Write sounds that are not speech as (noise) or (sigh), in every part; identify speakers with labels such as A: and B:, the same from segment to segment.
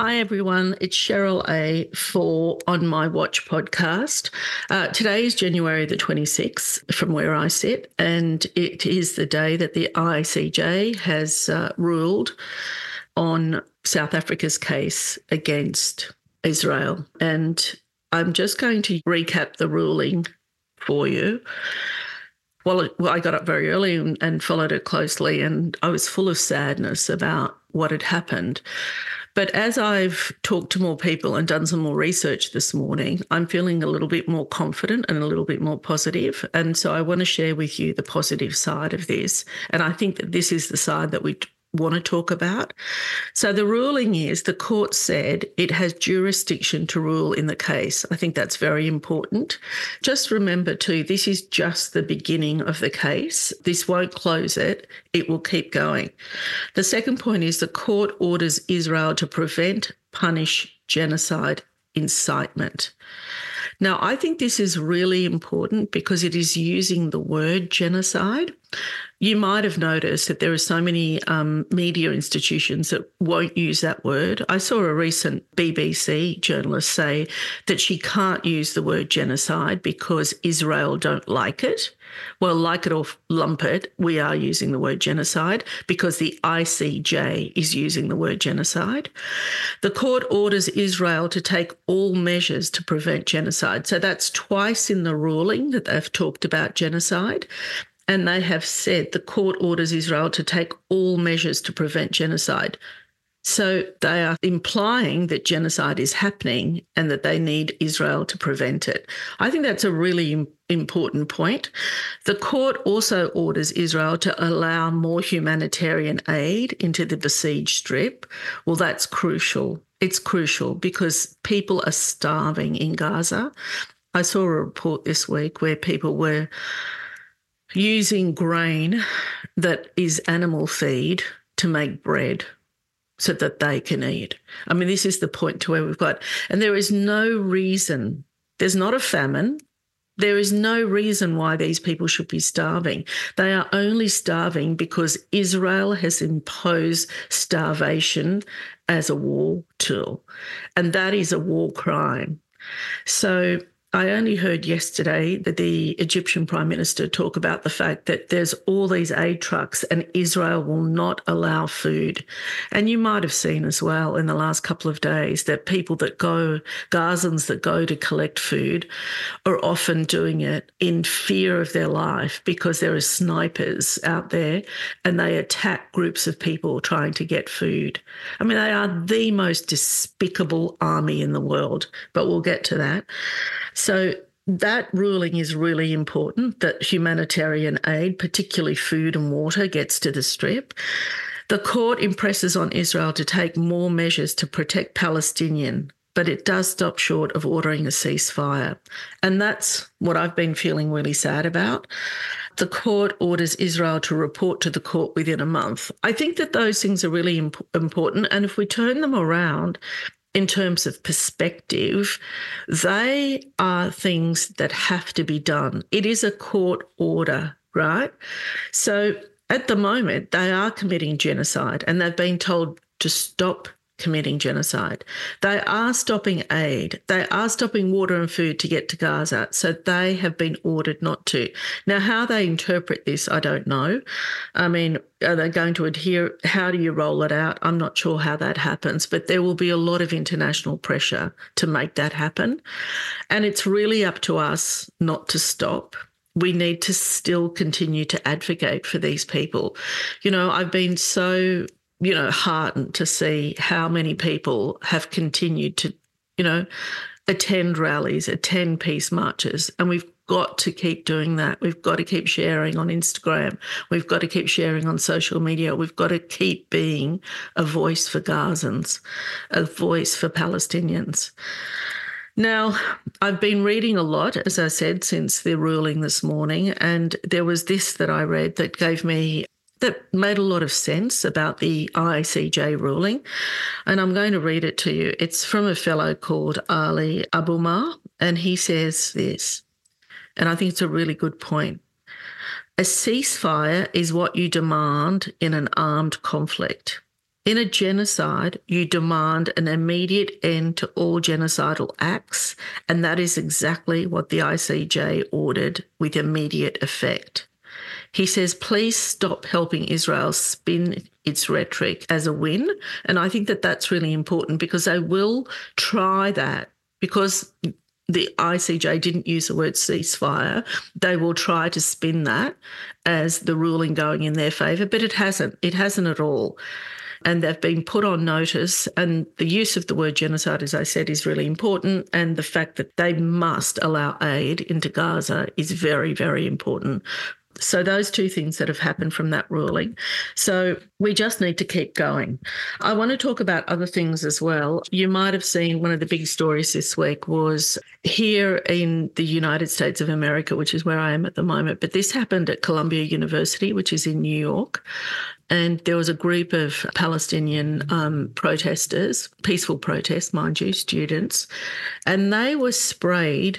A: Hi, everyone. It's Cheryl A for On My Watch podcast. Uh, today is January the 26th from where I sit, and it is the day that the ICJ has uh, ruled on South Africa's case against Israel. And I'm just going to recap the ruling for you. Well, I got up very early and, and followed it closely, and I was full of sadness about what had happened. But as I've talked to more people and done some more research this morning, I'm feeling a little bit more confident and a little bit more positive. And so I want to share with you the positive side of this. And I think that this is the side that we want to talk about. So the ruling is the court said it has jurisdiction to rule in the case. I think that's very important. Just remember, too, this is just the beginning of the case. This won't close it, it will keep going. The second point is the court orders Israel to prevent, punish genocide incitement. Now, I think this is really important because it is using the word genocide. You might have noticed that there are so many um, media institutions that won't use that word. I saw a recent BBC journalist say that she can't use the word genocide because Israel don't like it. Well, like it or lump it, we are using the word genocide because the ICJ is using the word genocide. The court orders Israel to take all measures to prevent genocide. So that's twice in the ruling that they've talked about genocide. And they have said the court orders Israel to take all measures to prevent genocide. So they are implying that genocide is happening and that they need Israel to prevent it. I think that's a really important point. The court also orders Israel to allow more humanitarian aid into the besieged strip. Well, that's crucial. It's crucial because people are starving in Gaza. I saw a report this week where people were using grain that is animal feed to make bread so that they can eat. I mean, this is the point to where we've got, and there is no reason, there's not a famine. There is no reason why these people should be starving. They are only starving because Israel has imposed starvation as a war tool. And that is a war crime. So I only heard yesterday that the Egyptian Prime Minister talk about the fact that there's all these aid trucks and Israel will not allow food. And you might have seen as well in the last couple of days that people that go, Gazans that go to collect food, are often doing it in fear of their life because there are snipers out there and they attack groups of people trying to get food. I mean, they are the most despicable army in the world, but we'll get to that. So that ruling is really important that humanitarian aid, particularly food and water, gets to the strip. The court impresses on Israel to take more measures to protect Palestinian, but it does stop short of ordering a ceasefire. And that's what I've been feeling really sad about. The court orders Israel to report to the court within a month. I think that those things are really imp- important. And if we turn them around, in terms of perspective, they are things that have to be done. It is a court order, right? So at the moment, they are committing genocide and they've been told to stop committing genocide. They are stopping aid. They are stopping water and food to get to Gaza. So they have been ordered not to. Now, how they interpret this, I don't know. I mean, are they going to adhere? How do you roll it out? I'm not sure how that happens, but there will be a lot of international pressure to make that happen. And it's really up to us not to stop we need to still continue to advocate for these people. You know, I've been so you know, heartened to see how many people have continued to, you know, attend rallies, attend peace marches. And we've got to keep doing that. We've got to keep sharing on Instagram. We've got to keep sharing on social media. We've got to keep being a voice for Gazans, a voice for Palestinians. Now, I've been reading a lot, as I said, since the ruling this morning, and there was this that I read that gave me that made a lot of sense about the ICJ ruling. And I'm going to read it to you. It's from a fellow called Ali Abumar, and he says this, and I think it's a really good point. A ceasefire is what you demand in an armed conflict. In a genocide, you demand an immediate end to all genocidal acts, and that is exactly what the ICJ ordered with immediate effect. He says, please stop helping Israel spin its rhetoric as a win. And I think that that's really important because they will try that because the ICJ didn't use the word ceasefire. They will try to spin that as the ruling going in their favour, but it hasn't. It hasn't at all. And they've been put on notice. And the use of the word genocide, as I said, is really important. And the fact that they must allow aid into Gaza is very, very important so, those two things that have happened from that ruling. So, we just need to keep going. I want to talk about other things as well. You might have seen one of the big stories this week was here in the United States of America, which is where I am at the moment, but this happened at Columbia University, which is in New York. And there was a group of Palestinian um, protesters, peaceful protests, mind you, students, and they were sprayed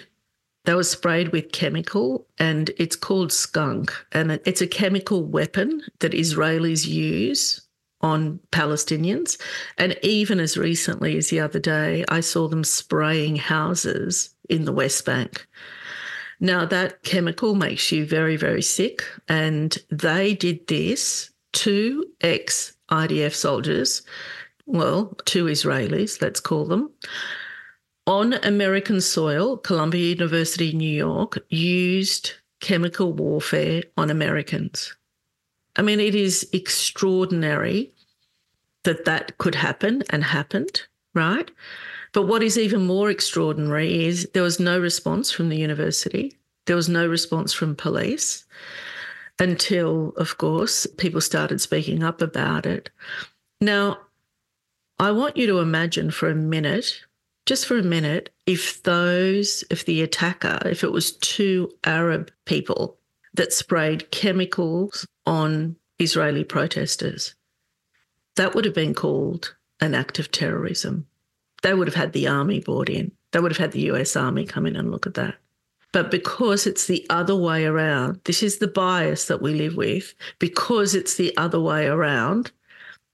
A: they were sprayed with chemical, and it's called skunk. And it's a chemical weapon that Israelis use on Palestinians. And even as recently as the other day, I saw them spraying houses in the West Bank. Now, that chemical makes you very, very sick. And they did this to ex IDF soldiers, well, two Israelis, let's call them, on American soil, Columbia University, New York, used chemical warfare on Americans. I mean, it is extraordinary that that could happen and happened, right? But what is even more extraordinary is there was no response from the university, there was no response from police until, of course, people started speaking up about it. Now, I want you to imagine for a minute just for a minute, if those, if the attacker, if it was two Arab people that sprayed chemicals on Israeli protesters, that would have been called an act of terrorism. They would have had the army brought in. They would have had the US Army come in and look at that. But because it's the other way around, this is the bias that we live with, because it's the other way around,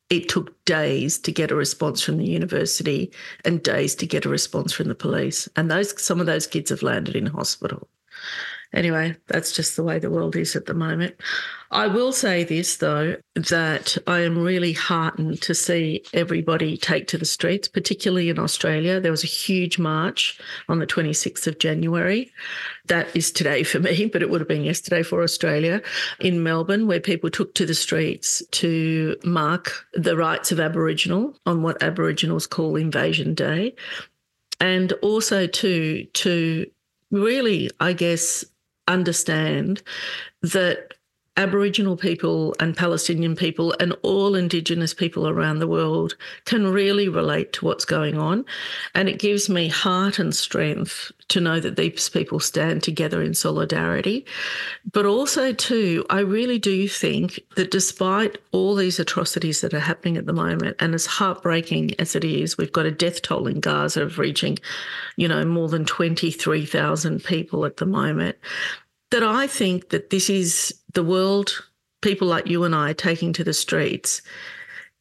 A: it took days to get a response from the university and days to get a response from the police. And those some of those kids have landed in hospital. Anyway, that's just the way the world is at the moment. I will say this, though, that I am really heartened to see everybody take to the streets, particularly in Australia. There was a huge march on the 26th of January. That is today for me, (laughs) but it would have been yesterday for Australia in Melbourne, where people took to the streets to mark the rights of Aboriginal on what Aboriginals call Invasion Day. And also to to really, I guess, understand that Aboriginal people and Palestinian people and all Indigenous people around the world can really relate to what's going on. And it gives me heart and strength to know that these people stand together in solidarity. But also, too, I really do think that despite all these atrocities that are happening at the moment, and as heartbreaking as it is, we've got a death toll in Gaza of reaching, you know, more than 23,000 people at the moment that I think that this is the world, people like you and I taking to the streets.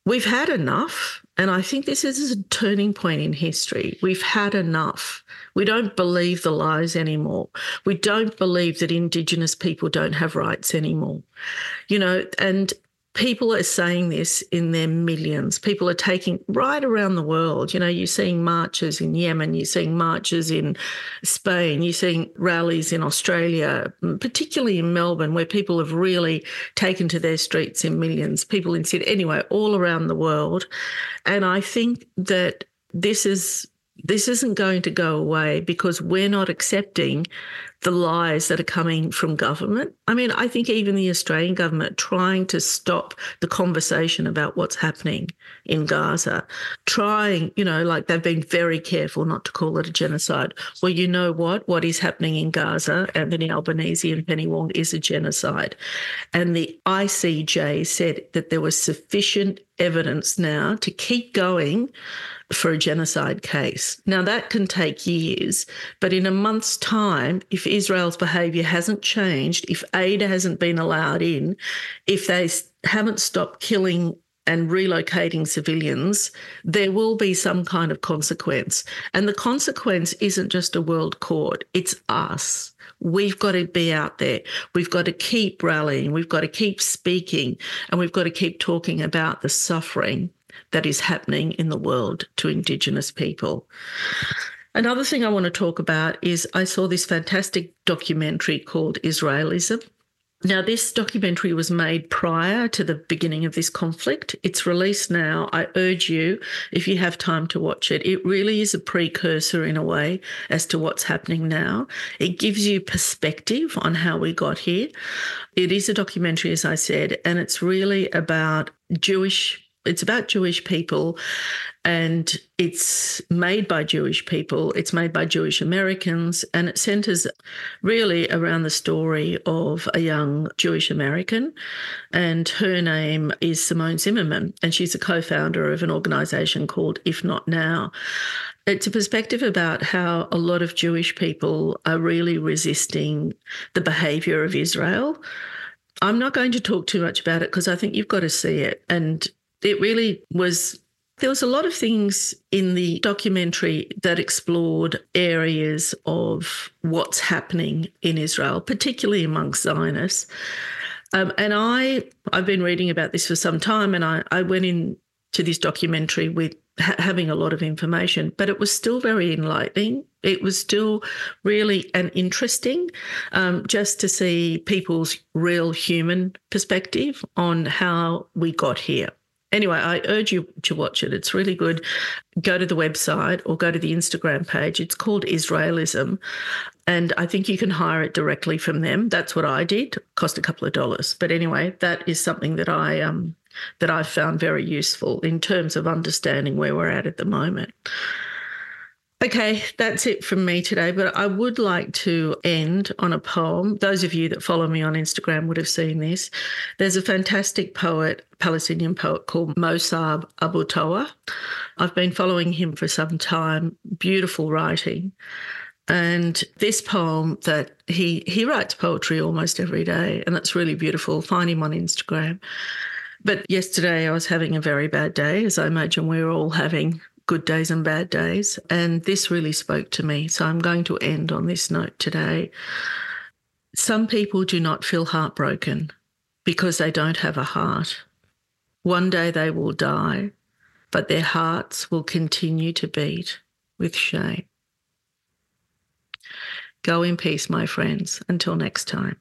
A: We've had enough. And I think this is a turning point in history. We've had enough. We don't believe the lies anymore. We don't believe that Indigenous people don't have rights anymore. You know, and people are saying this in their millions. People are taking right around the world. You know, you're seeing marches in Yemen, you're seeing marches in Spain, you're seeing rallies in Australia, particularly in Melbourne, where people have really taken to their streets in millions. People in Sydney, anyway, all around the world. And I think that this is this isn't going to go away because we're not accepting the lies that are coming from government. I mean, I think even the Australian government trying to stop the conversation about what's happening in Gaza, trying, you know, like they've been very careful not to call it a genocide. Well, you know what? What is happening in Gaza, Anthony Albanese and Penny Wong, is a genocide. And the ICJ said that there was sufficient evidence now to keep going for a genocide case. Now, that can take years, but in a month's time, if Israel's behaviour hasn't changed, if aid hasn't been allowed in, if they haven't stopped killing and relocating civilians, there will be some kind of consequence. And the consequence isn't just a world court, it's us. We've got to be out there. We've got to keep rallying. We've got to keep speaking. And we've got to keep talking about the suffering that is happening in the world to Indigenous people. Another thing I want to talk about is I saw this fantastic documentary called Israelism. Now, this documentary was made prior to the beginning of this conflict. It's released now. I urge you, if you have time to watch it, it really is a precursor in a way as to what's happening now. It gives you perspective on how we got here. It is a documentary, as I said, and it's really about Jewish it's about Jewish people and it's made by Jewish people, it's made by Jewish Americans, and it centers really around the story of a young Jewish American. And her name is Simone Zimmerman, and she's a co founder of an organization called If Not Now. It's a perspective about how a lot of Jewish people are really resisting the behavior of Israel. I'm not going to talk too much about it because I think you've got to see it. And it really was there was a lot of things in the documentary that explored areas of what's happening in Israel, particularly amongst Zionists. Um, and I, I've been reading about this for some time, and I, I went into this documentary with ha- having a lot of information, but it was still very enlightening. It was still really and interesting um, just to see people's real human perspective on how we got here. Anyway, I urge you to watch it. It's really good. Go to the website or go to the Instagram page. It's called Israelism. And I think you can hire it directly from them. That's what I did. Cost a couple of dollars. But anyway, that is something that I um that I found very useful in terms of understanding where we're at at the moment. Okay, that's it from me today. But I would like to end on a poem. Those of you that follow me on Instagram would have seen this. There's a fantastic poet, Palestinian poet called Mosab Abu Toha. I've been following him for some time. Beautiful writing. And this poem that he he writes poetry almost every day, and that's really beautiful. Find him on Instagram. But yesterday I was having a very bad day, as I imagine we're all having good days and bad days. And this really spoke to me. So I'm going to end on this note today. Some people do not feel heartbroken because they don't have a heart. One day they will die, but their hearts will continue to beat with shame. Go in peace, my friends. Until next time.